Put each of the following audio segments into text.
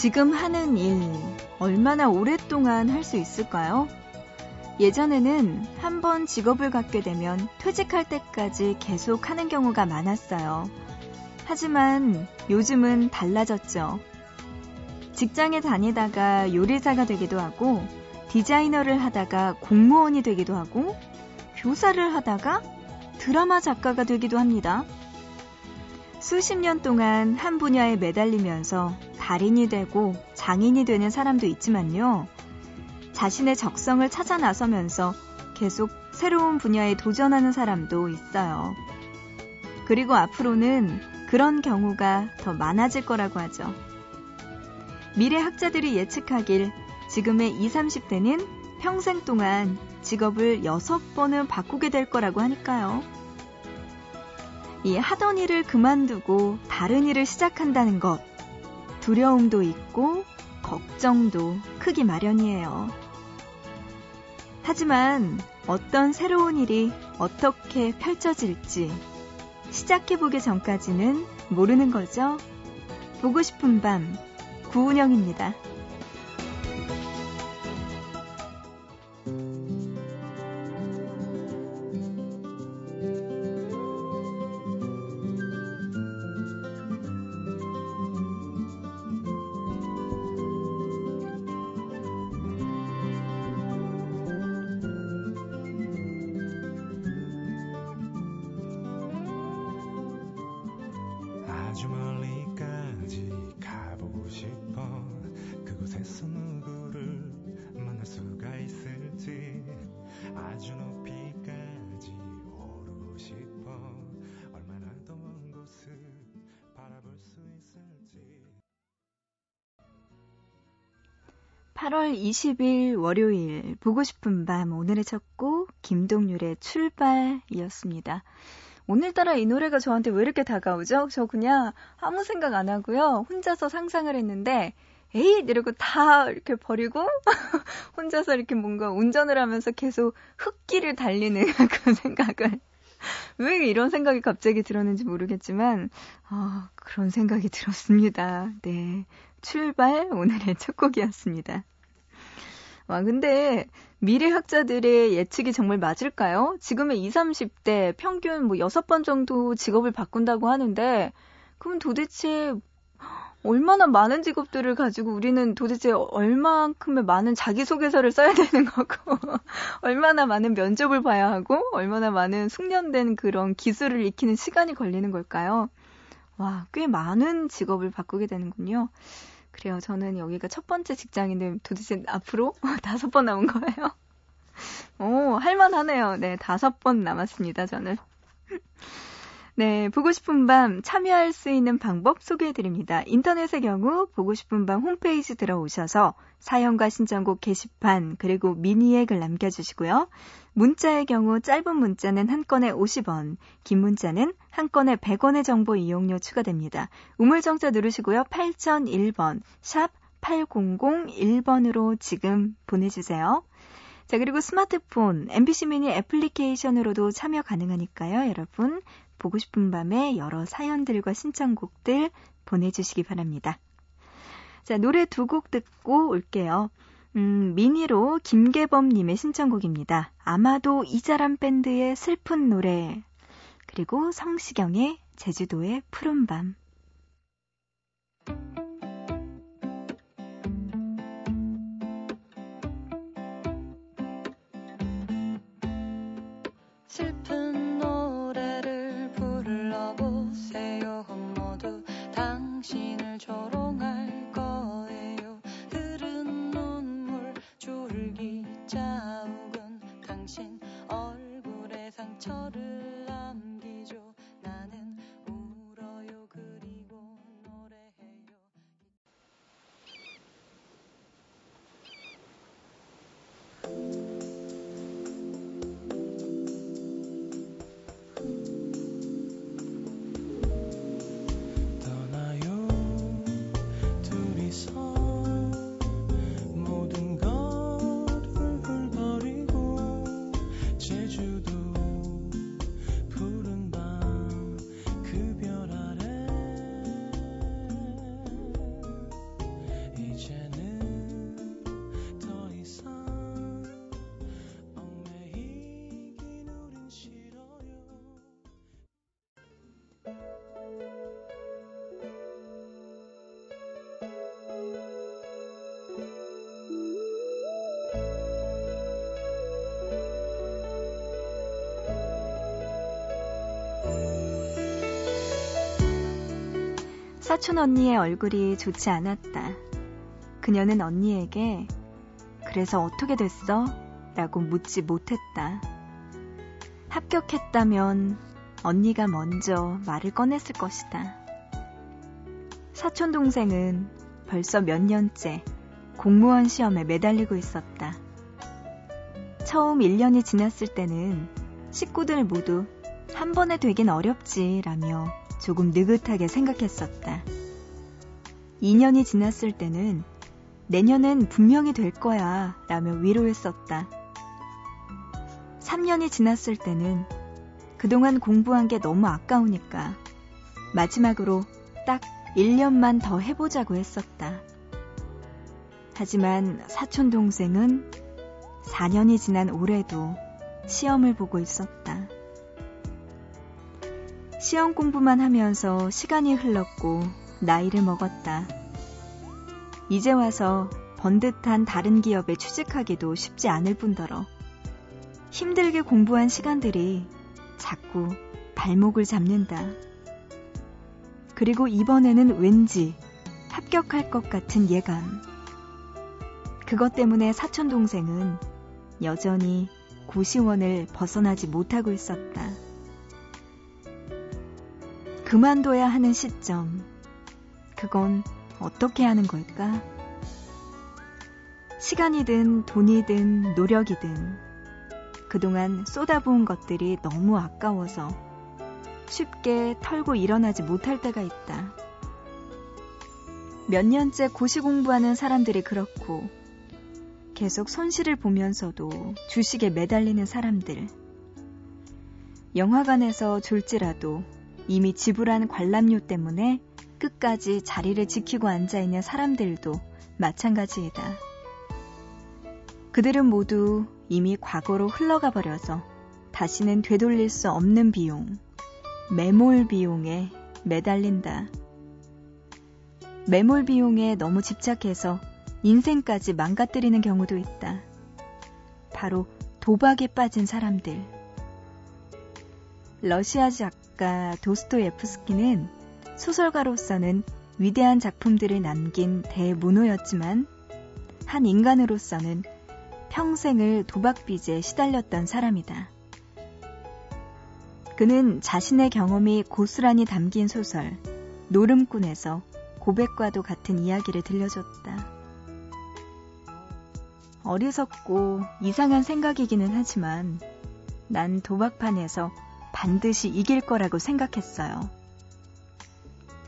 지금 하는 일 얼마나 오랫동안 할 수 있을까요? 예전에는 한 번 직업을 갖게 되면 퇴직할 때까지 계속 하는 경우가 많았어요. 하지만 요즘은 달라졌죠. 직장에 다니다가 요리사가 되기도 하고, 디자이너를 하다가 공무원이 되기도 하고, 교사를 하다가 드라마 작가가 되기도 합니다. 수십 년 동안 한 분야에 매달리면서 달인이 되고 장인이 되는 사람도 있지만요. 자신의 적성을 찾아 나서면서 계속 새로운 분야에 도전하는 사람도 있어요. 그리고 앞으로는 그런 경우가 더 많아질 거라고 하죠. 미래 학자들이 예측하길 지금의 20, 30대는 평생 동안 직업을 6번은 바꾸게 될 거라고 하니까요. 이 하던 일을 그만두고 다른 일을 시작한다는 것, 두려움도 있고 걱정도 크기 마련이에요. 하지만 어떤 새로운 일이 어떻게 펼쳐질지 시작해보기 전까지는 모르는 거죠. 보고 싶은 밤, 구운영입니다. 20일 월요일 보고 싶은 밤 오늘의 첫 곡 김동률의 출발이었습니다. 오늘따라 이 노래가 저한테 왜 이렇게 다가오죠? 저 그냥 아무 생각 안 하고요. 혼자서 상상을 했는데 에이 이러고 다 이렇게 버리고 혼자서 이렇게 뭔가 운전을 하면서 계속 흙길을 달리는 그런 생각을 왜 이런 생각이 갑자기 들었는지 모르겠지만 아, 그런 생각이 들었습니다. 네. 출발 오늘의 첫 곡이었습니다. 와, 근데 미래학자들의 예측이 정말 맞을까요? 지금의 20, 30대 평균 뭐 6번 정도 직업을 바꾼다고 하는데, 그럼 도대체 얼마나 많은 직업들을 가지고 우리는 도대체 얼만큼의 많은 자기소개서를 써야 되는 거고, 얼마나 많은 면접을 봐야 하고, 얼마나 많은 숙련된 그런 기술을 익히는 시간이 걸리는 걸까요? 와, 꽤 많은 직업을 바꾸게 되는군요. 그래요. 저는 여기가 첫 번째 직장인데 도대체 앞으로 다섯 번 남은 거예요. 오, 할만하네요. 네, 다섯 번 남았습니다, 저는. 네, 보고 싶은 밤 참여할 수 있는 방법 소개해 드립니다. 인터넷의 경우 보고 싶은 밤 홈페이지 들어오셔서 사연과 신청곡 게시판 그리고 미니에 글 남겨주시고요. 문자의 경우 짧은 문자는 한 건에 50원, 긴 문자는 한 건에 100원의 정보 이용료 추가됩니다. 우물정자 누르시고요. 8001번, 샵 8001번으로 지금 보내주세요. 자, 그리고 스마트폰, MBC 미니 애플리케이션으로도 참여 가능하니까요. 여러분, 보고 싶은 밤에 여러 사연들과 신청곡들 보내주시기 바랍니다. 자, 노래 두 곡 듣고 올게요. 음, 미니로 김계범님의 신청곡입니다. 아마도 이자람 밴드의 슬픈 노래. 그리고 성시경의 제주도의 푸른 밤. 사촌 언니의 얼굴이 좋지 않았다. 그녀는 언니에게 그래서 어떻게 됐어? 라고 묻지 못했다. 합격했다면 언니가 먼저 말을 꺼냈을 것이다. 사촌 동생은 벌써 몇 년째 공무원 시험에 매달리고 있었다. 처음 1년이 지났을 때는 식구들 모두 한 번에 되긴 어렵지라며 조금 느긋하게 생각했었다. 2년이 지났을 때는 내년은 분명히 될 거야 라며 위로했었다. 3년이 지났을 때는 그동안 공부한 게 너무 아까우니까 마지막으로 딱 1년만 더 해보자고 했었다. 하지만 사촌 동생은 4년이 지난 올해도 시험을 보고 있었다. 시험 공부만 하면서 시간이 흘렀고 나이를 먹었다. 이제 와서 번듯한 다른 기업에 취직하기도 쉽지 않을 뿐더러 힘들게 공부한 시간들이 자꾸 발목을 잡는다. 그리고 이번에는 왠지 합격할 것 같은 예감. 그것 때문에 사촌 동생은 여전히 고시원을 벗어나지 못하고 있었다. 그만둬야 하는 시점. 그건 어떻게 하는 걸까? 시간이든 돈이든 노력이든 그동안 쏟아부은 것들이 너무 아까워서 쉽게 털고 일어나지 못할 때가 있다. 몇 년째 고시 공부하는 사람들이 그렇고 계속 손실을 보면서도 주식에 매달리는 사람들. 영화관에서 졸지라도 이미 지불한 관람료 때문에 끝까지 자리를 지키고 앉아있는 사람들도 마찬가지이다. 그들은 모두 이미 과거로 흘러가 버려서 다시는 되돌릴 수 없는 비용, 매몰 비용에 매달린다. 매몰 비용에 너무 집착해서 인생까지 망가뜨리는 경우도 있다. 바로 도박에 빠진 사람들. 러시아 작가 도스토예프스키는 소설가로서는 위대한 작품들을 남긴 대문호였지만 한 인간으로서는 평생을 도박빚에 시달렸던 사람이다. 그는 자신의 경험이 고스란히 담긴 소설 노름꾼에서 고백과도 같은 이야기를 들려줬다. 어리석고 이상한 생각이기는 하지만 난 도박판에서 반드시 이길 거라고 생각했어요.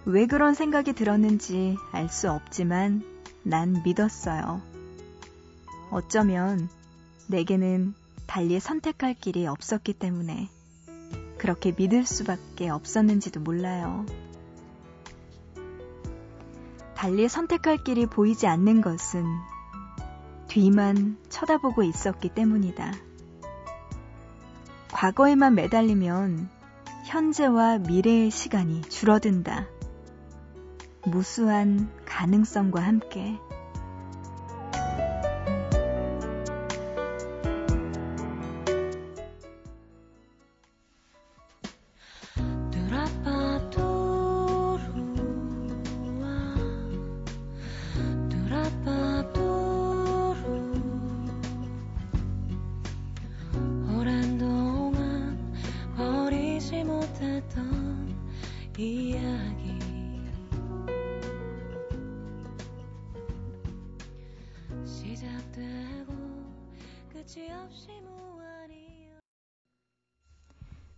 왜 그런 생각이 들었는지 알 수 없지만 난 믿었어요. 어쩌면 내게는 달리 선택할 길이 없었기 때문에 그렇게 믿을 수밖에 없었는지도 몰라요. 달리 선택할 길이 보이지 않는 것은 뒤만 쳐다보고 있었기 때문이다. 과거에만 매달리면 현재와 미래의 시간이 줄어든다. 무수한 가능성과 함께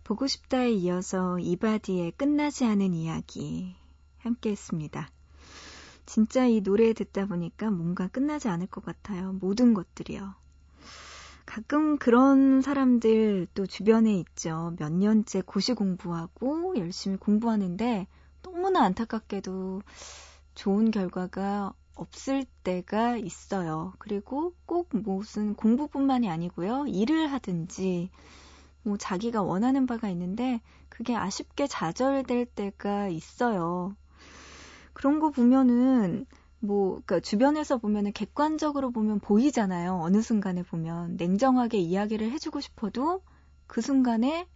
보고 싶다에 이어서 이바디의 끝나지 않은 이야기 함께 했습니다. 진짜 이 노래 듣다 보니까 뭔가 끝나지 않을 것 같아요. 모든 것들이요. 가끔 그런 사람들 또 주변에 있죠. 몇 년째 고시 공부하고 열심히 공부하는데 너무나 안타깝게도 좋은 결과가 없을 때가 있어요. 그리고 꼭 무슨 공부뿐만이 아니고요. 일을 하든지 뭐 자기가 원하는 바가 있는데 그게 아쉽게 좌절될 때가 있어요. 그런 거 보면은 뭐 그러니까 주변에서 보면은 객관적으로 보면 보이잖아요. 어느 순간에 보면 냉정하게 이야기를 해주고 싶어도 그 순간에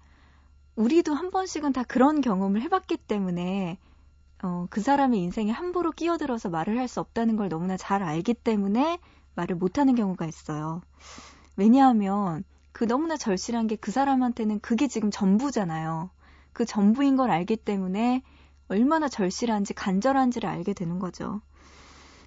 우리도 한 번씩은 다 그런 경험을 해봤기 때문에 어, 그 사람의 인생에 함부로 끼어들어서 말을 할 수 없다는 걸 너무나 잘 알기 때문에 말을 못하는 경우가 있어요. 왜냐하면 그 너무나 절실한 게 그 사람한테는 그게 지금 전부잖아요. 그 전부인 걸 알기 때문에 얼마나 절실한지 간절한지를 알게 되는 거죠.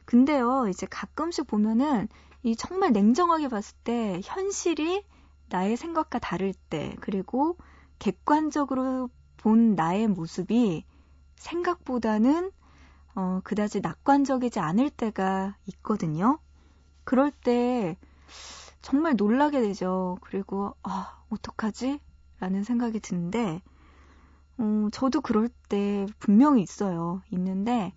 근데요, 이제 가끔씩 보면은 이 정말 냉정하게 봤을 때 현실이 나의 생각과 다를 때, 그리고 객관적으로 본 나의 모습이 생각보다는 어, 그다지 낙관적이지 않을 때가 있거든요. 그럴 때 정말 놀라게 되죠. 그리고 아, 어떡하지? 라는 생각이 드는데 어, 저도 그럴 때 분명히 있어요. 있는데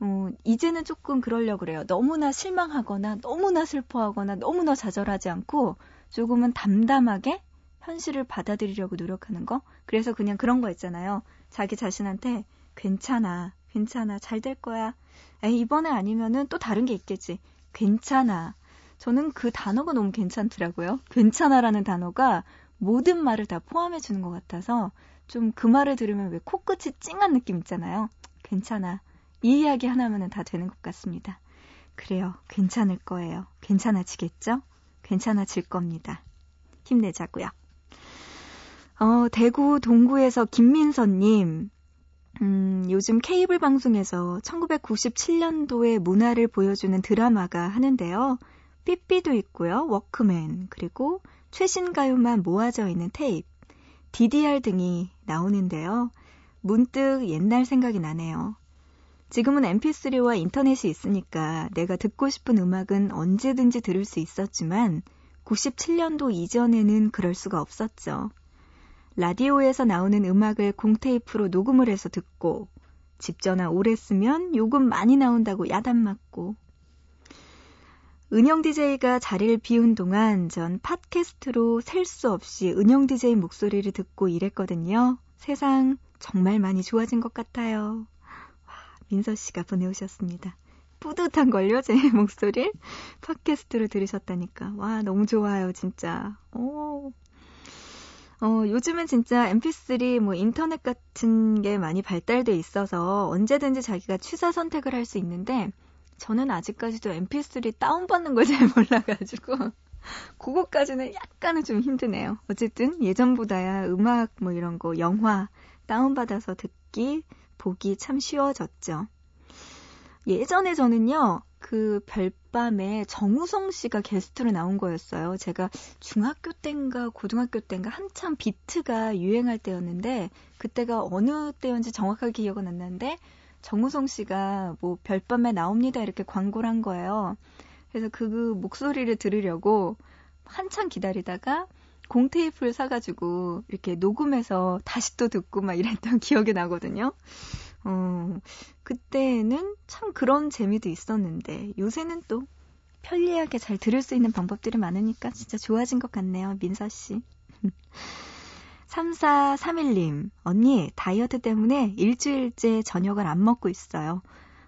어, 이제는 조금 그러려고 그래요. 너무나 실망하거나 너무나 슬퍼하거나 너무나 좌절하지 않고 조금은 담담하게 현실을 받아들이려고 노력하는 거. 그래서 그냥 그런 거 있잖아요. 자기 자신한테 괜찮아, 괜찮아, 잘 될 거야. 에이, 이번에 아니면은 또 다른 게 있겠지. 괜찮아. 저는 그 단어가 너무 괜찮더라고요. 괜찮아라는 단어가 모든 말을 다 포함해 주는 것 같아서 좀 그 말을 들으면 왜 코끝이 찡한 느낌 있잖아요. 괜찮아. 이 이야기 하나면은 다 되는 것 같습니다. 그래요. 괜찮을 거예요. 괜찮아지겠죠? 괜찮아질 겁니다. 힘내자고요. 어, 대구 동구에서 김민선님, 음, 요즘 케이블 방송에서 1997년도의 문화를 보여주는 드라마가 하는데요. 삐삐도 있고요. 워크맨, 그리고 최신 가요만 모아져 있는 테이프, DDR 등이 나오는데요. 문득 옛날 생각이 나네요. 지금은 mp3와 인터넷이 있으니까 내가 듣고 싶은 음악은 언제든지 들을 수 있었지만 97년도 이전에는 그럴 수가 없었죠. 라디오에서 나오는 음악을 공테이프로 녹음을 해서 듣고 집 전화 오래 쓰면 요금 많이 나온다고 야단 맞고 은영 DJ가 자리를 비운 동안 전 팟캐스트로 셀 수 없이 은영 DJ 목소리를 듣고 일했거든요. 세상 정말 많이 좋아진 것 같아요. 와, 민서 씨가 보내오셨습니다. 뿌듯한 걸요, 제 목소리를 팟캐스트로 들으셨다니까. 와, 너무 좋아요, 진짜. 오, 어, 요즘은 진짜 mp3 뭐 인터넷 같은 게 많이 발달돼 있어서 언제든지 자기가 취사 선택을 할 수 있는데 저는 아직까지도 mp3 다운받는 걸 잘 몰라가지고 그거까지는 약간은 좀 힘드네요. 어쨌든 예전보다야 음악 뭐 이런 거 영화 다운받아서 듣기 보기 참 쉬워졌죠. 예전에 저는요 그 별밤에 정우성 씨가 게스트로 나온 거였어요. 제가 중학교 땐가 고등학교 땐가 한참 비트가 유행할 때였는데 그때가 어느 때였는지 정확하게 기억은 안 나는데 정우성 씨가 뭐 별밤에 나옵니다 이렇게 광고를 한 거예요. 그래서 그 목소리를 들으려고 한참 기다리다가 공테이프를 사가지고 이렇게 녹음해서 다시 또 듣고 막 이랬던 기억이 나거든요. 어, 그때는 참 그런 재미도 있었는데 요새는 또 편리하게 잘 들을 수 있는 방법들이 많으니까 진짜 좋아진 것 같네요, 민서 씨. 3431님, 언니, 다이어트 때문에 일주일째 저녁을 안 먹고 있어요.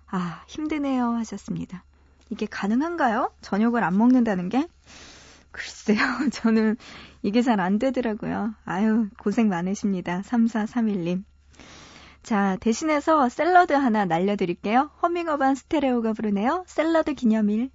아, 힘드네요. 하셨습니다. 이게 가능한가요? 저녁을 안 먹는다는 게? 글쎄요, 저는 이게 잘 안 되더라고요. 아유, 고생 많으십니다. 3431님. 자, 대신해서 샐러드 하나 날려드릴게요. 허밍어반 스테레오가 부르네요. 샐러드 기념일.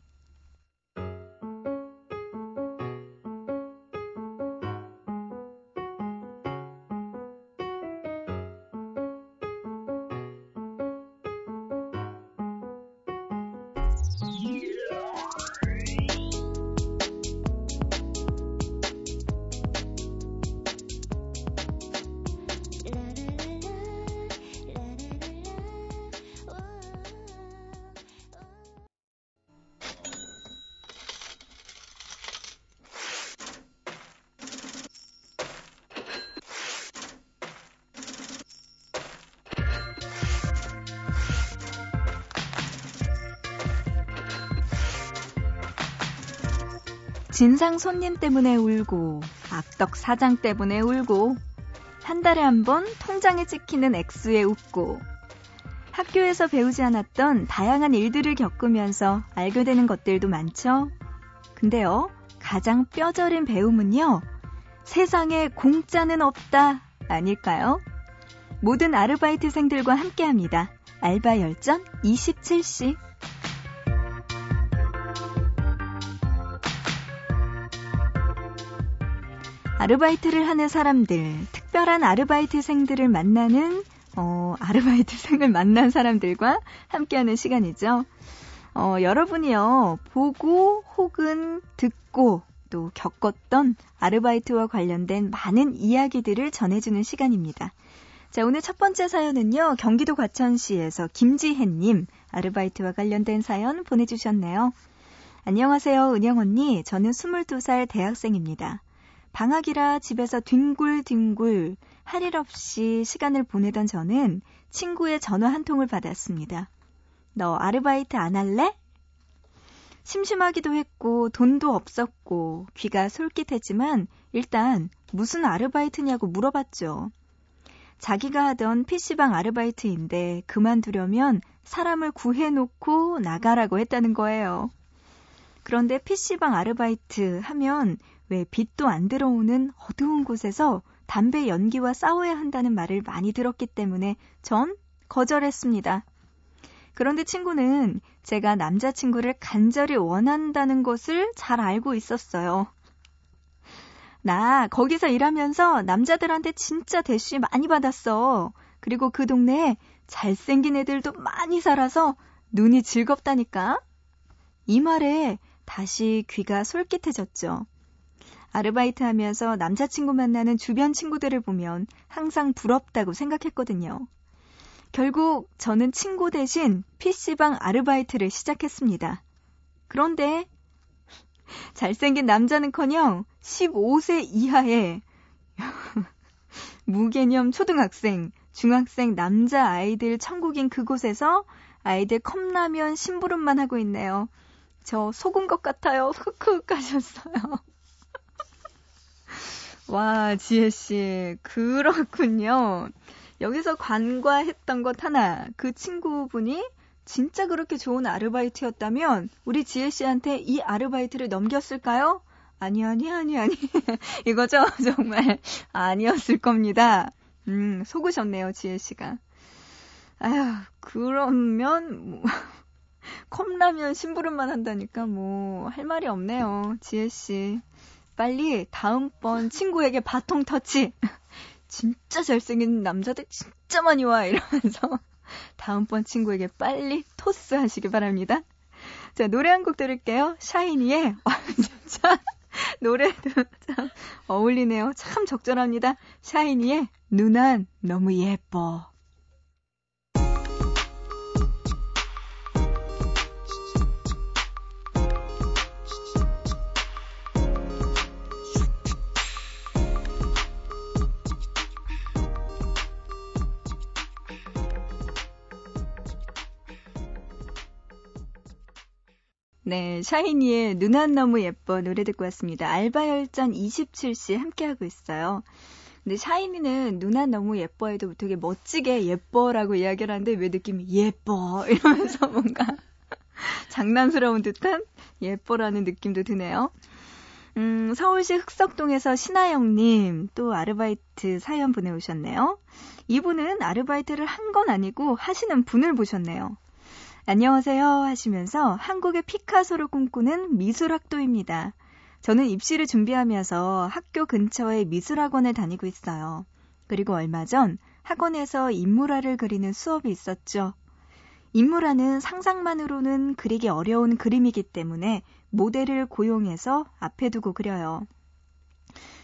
진상 손님 때문에 울고, 악덕 사장 때문에 울고, 한 달에 한 번 통장에 찍히는 액수에 웃고, 학교에서 배우지 않았던 다양한 일들을 겪으면서 알게 되는 것들도 많죠? 근데요, 가장 뼈저린 배움은요, 세상에 공짜는 없다, 아닐까요? 모든 아르바이트생들과 함께 합니다. 알바 열전 27시. 아르바이트를 하는 사람들, 특별한 아르바이트생들을 만나는 어, 아르바이트생을 만난 사람들과 함께하는 시간이죠. 어, 여러분이요, 보고 혹은 듣고 또 겪었던 아르바이트와 관련된 많은 이야기들을 전해주는 시간입니다. 자, 오늘 첫 번째 사연은요, 경기도 과천시에서 김지혜님, 아르바이트와 관련된 사연 보내주셨네요. 안녕하세요, 은영 언니. 저는 22살 대학생입니다. 방학이라 집에서 뒹굴뒹굴 할 일 없이 시간을 보내던 저는 친구의 전화 한 통을 받았습니다. 너 아르바이트 안 할래? 심심하기도 했고 돈도 없었고 귀가 솔깃했지만 일단 무슨 아르바이트냐고 물어봤죠. 자기가 하던 PC방 아르바이트인데 그만두려면 사람을 구해놓고 나가라고 했다는 거예요. 그런데 PC방 아르바이트 하면 왜 빛도 안 들어오는 어두운 곳에서 담배 연기와 싸워야 한다는 말을 많이 들었기 때문에 전 거절했습니다. 그런데 친구는 제가 남자친구를 간절히 원한다는 것을 잘 알고 있었어요. 나 거기서 일하면서 남자들한테 진짜 대쉬 많이 받았어. 그리고 그 동네에 잘생긴 애들도 많이 살아서 눈이 즐겁다니까. 이 말에 다시 귀가 솔깃해졌죠. 아르바이트 하면서 남자친구 만나는 주변 친구들을 보면 항상 부럽다고 생각했거든요. 결국 저는 친구 대신 PC방 아르바이트를 시작했습니다. 그런데 잘생긴 남자는커녕 15세 이하의 무개념 초등학생, 중학생 남자 아이들 천국인 그곳에서 아이들 컵라면 심부름만 하고 있네요. 저 속은 것 같아요. 흑흑 하셨어요. 와, 지혜씨. 그렇군요. 여기서 관과했던 것 하나. 그 친구분이 진짜 그렇게 좋은 아르바이트였다면 우리 지혜 씨한테 이 아르바이트를 넘겼을까요? 아니, 아니, 아니, 아니. 이거죠? 정말 아니었을 겁니다. 음, 속으셨네요, 지혜 씨가. 아휴, 그러면, 뭐, 컵라면 심부름만 한다니까 뭐, 할 말이 없네요, 지혜 씨. 빨리 다음번 친구에게 바통 터치. 진짜 잘생긴 남자들 진짜 많이 와 이러면서 다음번 친구에게 빨리 토스 하시기 바랍니다. 자, 노래 한 곡 들을게요. 샤이니의 와, 진짜 노래도 참 어울리네요. 참 적절합니다. 샤이니의 누난 너무 예뻐. 샤이니의 눈안 너무 예뻐 노래 듣고 왔습니다. 알바열전 27시 함께하고 있어요. 근데 샤이니는 눈안 너무 예뻐해도 되게 멋지게 예뻐라고 이야기를 하는데 왜 느낌이 예뻐 이러면서 뭔가 장난스러운 듯한 예뻐라는 느낌도 드네요. 음, 서울시 흑석동에서 신하영님 또 아르바이트 사연 보내오셨네요. 이분은 아르바이트를 한 건 아니고 하시는 분을 보셨네요. 안녕하세요 하시면서 한국의 피카소를 꿈꾸는 미술학도입니다. 저는 입시를 준비하면서 학교 근처에 미술학원을 다니고 있어요. 그리고 얼마 전 학원에서 인물화를 그리는 수업이 있었죠. 인물화는 상상만으로는 그리기 어려운 그림이기 때문에 모델을 고용해서 앞에 두고 그려요.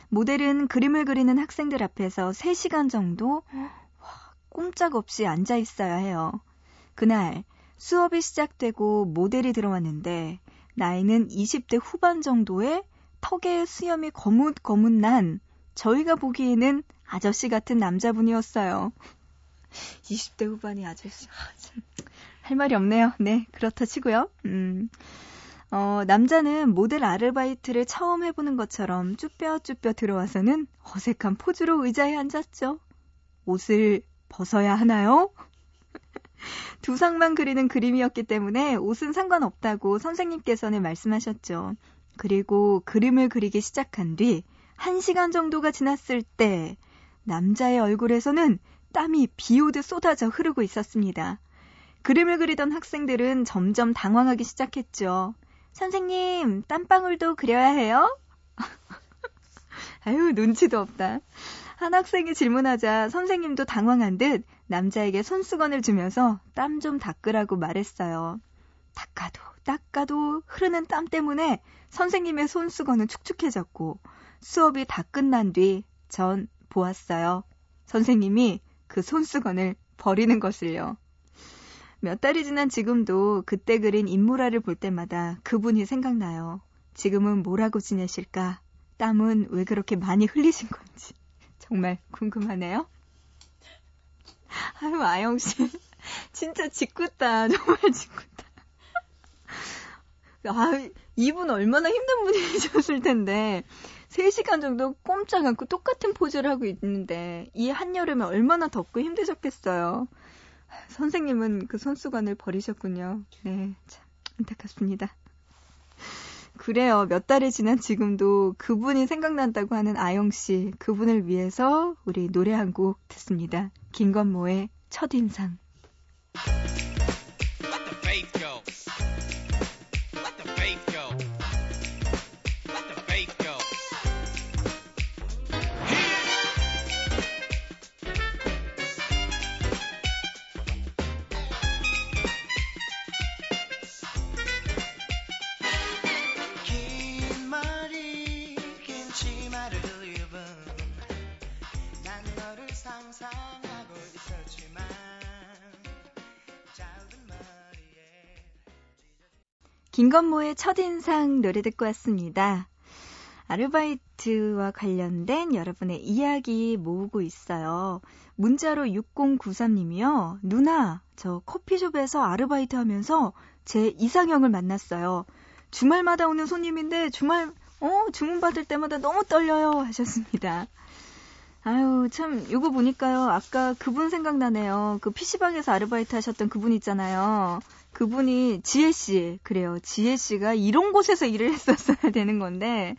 모델은 그림을 그리는 학생들 앞에서 3시간 정도 꼼짝없이 앉아 있어야 해요. 그날 수업이 시작되고 모델이 들어왔는데 나이는 20대 후반 정도의 턱에 수염이 거뭇거뭇 난 저희가 보기에는 아저씨 같은 남자분이었어요. 20대 후반이 아저씨. 아, 할 말이 없네요. 네, 그렇다 치고요. 음. 어, 남자는 모델 아르바이트를 처음 해보는 것처럼 쭈뼛쭈뼛 들어와서는 어색한 포즈로 의자에 앉았죠. 옷을 벗어야 하나요? 두상만 그리는 그림이었기 때문에 옷은 상관없다고 선생님께서는 말씀하셨죠. 그리고 그림을 그리기 시작한 뒤 1시간 정도가 지났을 때 남자의 얼굴에서는 땀이 비 오듯 쏟아져 흐르고 있었습니다. 그림을 그리던 학생들은 점점 당황하기 시작했죠. 선생님, 땀방울도 그려야 해요? 아유, 눈치도 없다. 한 학생이 질문하자 선생님도 당황한 듯 남자에게 손수건을 주면서 땀 좀 닦으라고 말했어요. 닦아도 닦아도 흐르는 땀 때문에 선생님의 손수건은 축축해졌고 수업이 다 끝난 뒤 전 보았어요. 선생님이 그 손수건을 버리는 것을요. 몇 달이 지난 지금도 그때 그린 인물화를 볼 때마다 그분이 생각나요. 지금은 뭐라고 지내실까? 땀은 왜 그렇게 많이 흘리신 건지. 정말 궁금하네요. 아유, 아영씨. 진짜 짓궂다. 정말 짓궂다. 아, 이분 얼마나 힘든 분이셨을 텐데. 3시간 정도 꼼짝 않고 똑같은 포즈를 하고 있는데, 이 한여름에 얼마나 덥고 힘드셨겠어요. 선생님은 그 손수건을 버리셨군요. 네, 참, 안타깝습니다. 그래요. 몇 달이 지난 지금도 그분이 생각난다고 하는 아영 씨, 그분을 위해서 우리 노래 한 곡 듣습니다. 김건모의 첫인상. 김건모의 첫인상 노래 듣고 왔습니다. 아르바이트와 관련된 여러분의 이야기 모으고 있어요. 문자로 6093님이요. 누나, 저 커피숍에서 아르바이트 하면서 제 이상형을 만났어요. 주말마다 오는 손님인데 주말, 어, 주문 받을 때마다 너무 떨려요. 하셨습니다. 아유, 참, 이거 보니까요. 아까 그분 생각나네요. 그 PC방에서 아르바이트 하셨던 그분 있잖아요. 그분이 지혜씨, 그래요. 지혜씨가 이런 곳에서 일을 했었어야 되는 건데,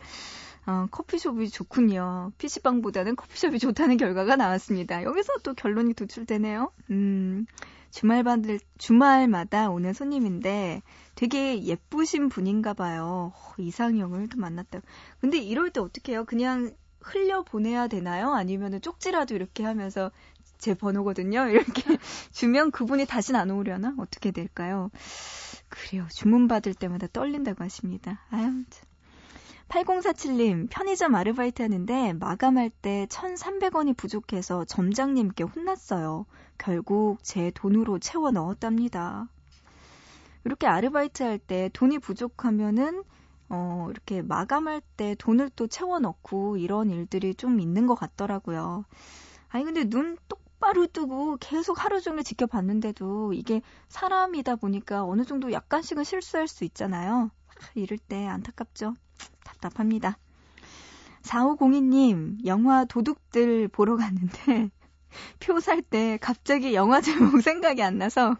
어, 커피숍이 좋군요. PC방보다는 커피숍이 좋다는 결과가 나왔습니다. 여기서 또 결론이 도출되네요. 음, 주말 받을, 주말마다 오는 손님인데 되게 예쁘신 분인가 봐요. 어, 이상형을 또 만났다. 근데 이럴 때 어떻게 해요? 그냥 흘려 보내야 되나요? 아니면 쪽지라도 이렇게 하면서 제 번호거든요. 이렇게 주면 그분이 다시는 안 오려나? 어떻게 될까요? 그래요. 주문 받을 때마다 떨린다고 하십니다. 아유, 8047님, 편의점 아르바이트 하는데 마감할 때 1,300원이 부족해서 점장님께 혼났어요. 결국 제 돈으로 채워 넣었답니다. 이렇게 아르바이트 할 때 돈이 부족하면은 어, 이렇게 마감할 때 돈을 또 채워 넣고 이런 일들이 좀 있는 것 같더라고요. 아니 근데 눈 똑바로 뜨고 계속 하루 종일 지켜봤는데도 이게 사람이다 보니까 어느 정도 약간씩은 실수할 수 있잖아요. 이럴 때 안타깝죠. 답답합니다. 4502님, 영화 도둑들 보러 갔는데 표 살 때 갑자기 영화 제목 생각이 안 나서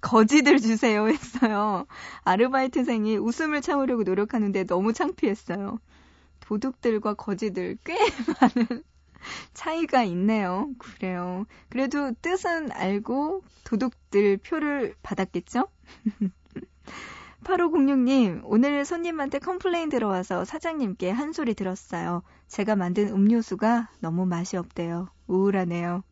거지들 주세요 했어요. 아르바이트생이 웃음을 참으려고 노력하는데 너무 창피했어요. 도둑들과 거지들 꽤 많은 차이가 있네요. 그래요. 그래도 뜻은 알고 도둑들 표를 받았겠죠? 8506님, 오늘 손님한테 complain 들어와서 사장님께 한 소리 들었어요. 제가 만든 음료수가 너무 맛이 없대요. 우울하네요.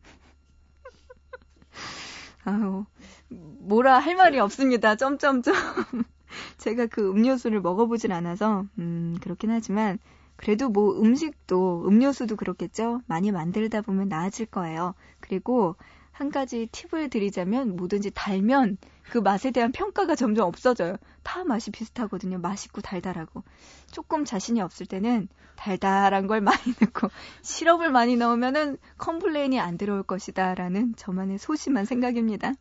아유, 뭐라 할 말이 없습니다. 점점점. 제가 그 음료수를 먹어보진 않아서, 음, 그렇긴 하지만, 그래도 뭐 음식도, 음료수도 그렇겠죠? 많이 만들다 보면 나아질 거예요. 그리고 한 가지 팁을 드리자면, 뭐든지 달면 그 맛에 대한 평가가 점점 없어져요. 다 맛이 비슷하거든요. 맛있고 달달하고. 조금 자신이 없을 때는 달달한 걸 많이 넣고, 시럽을 많이 넣으면은 complain이 안 들어올 것이다. 라는 저만의 소심한 생각입니다.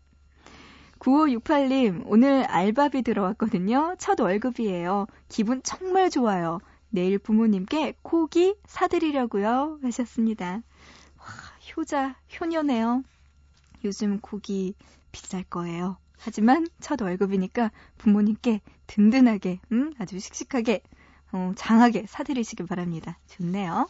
9568님, 오늘 알바비 들어왔거든요. 첫 월급이에요. 기분 정말 좋아요. 내일 부모님께 고기 사드리려고요. 하셨습니다. 와, 효자, 효녀네요. 요즘 고기 비쌀 거예요. 하지만 첫 월급이니까 부모님께 든든하게, 음, 아주 씩씩하게, 어, 장하게 사드리시길 바랍니다. 좋네요.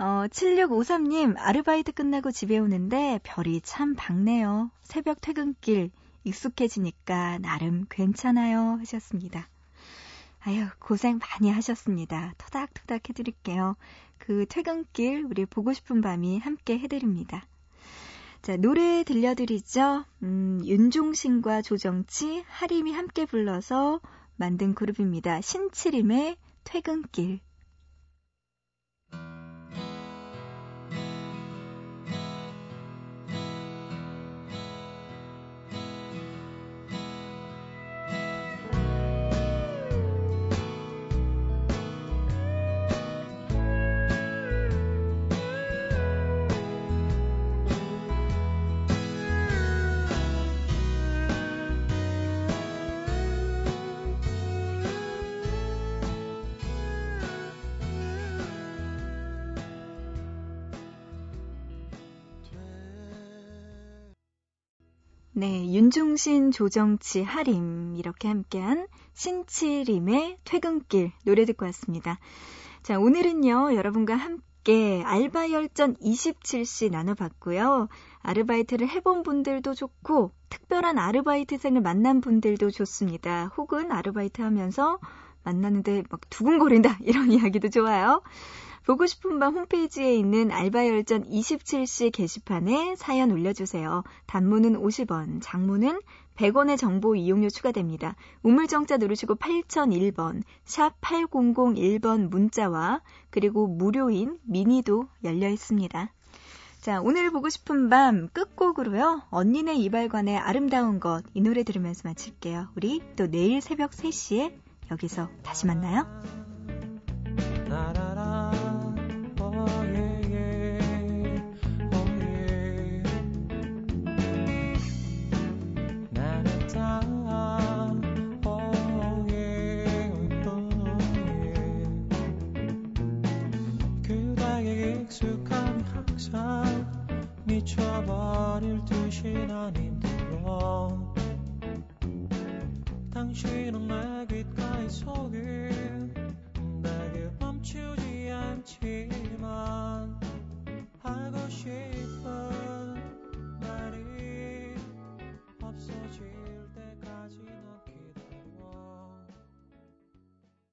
어, 7653님, 아르바이트 끝나고 집에 오는데 별이 참 밝네요. 새벽 퇴근길, 익숙해지니까 나름 괜찮아요 하셨습니다. 아유, 고생 많이 하셨습니다. 토닥토닥 해드릴게요. 그 퇴근길 우리 보고 싶은 밤이 함께 해드립니다. 자, 노래 들려드리죠. 음, 윤종신과 조정치, 하림이 함께 불러서 만든 그룹입니다. 신치림의 퇴근길. 네, 윤종신, 조정치, 하림 이렇게 함께한 신치림의 퇴근길 노래 듣고 왔습니다. 자, 오늘은요, 여러분과 함께 알바 열전 27시 나눠봤고요. 아르바이트를 해본 분들도 좋고, 특별한 아르바이트생을 만난 분들도 좋습니다. 혹은 아르바이트 하면서 만나는데 막 두근거린다, 이런 이야기도 좋아요. 보고 싶은 밤 홈페이지에 있는 알바열전 27시 게시판에 사연 올려주세요. 단문은 50원, 장문은 100원의 정보 이용료 추가됩니다. 우물정자 누르시고 8001번, 샵 8001번 문자와 그리고 무료인 미니도 열려 있습니다. 자, 오늘 보고 싶은 밤 끝곡으로요. 언니네 이발관의 아름다운 것 이 노래 들으면서 마칠게요. 우리 또 내일 새벽 3시에 여기서 다시 만나요. 항상 미쳐버릴 듯이 난 힘들어. 당신은 내 귓가에 속을 내게 멈추지 않지만 하고 싶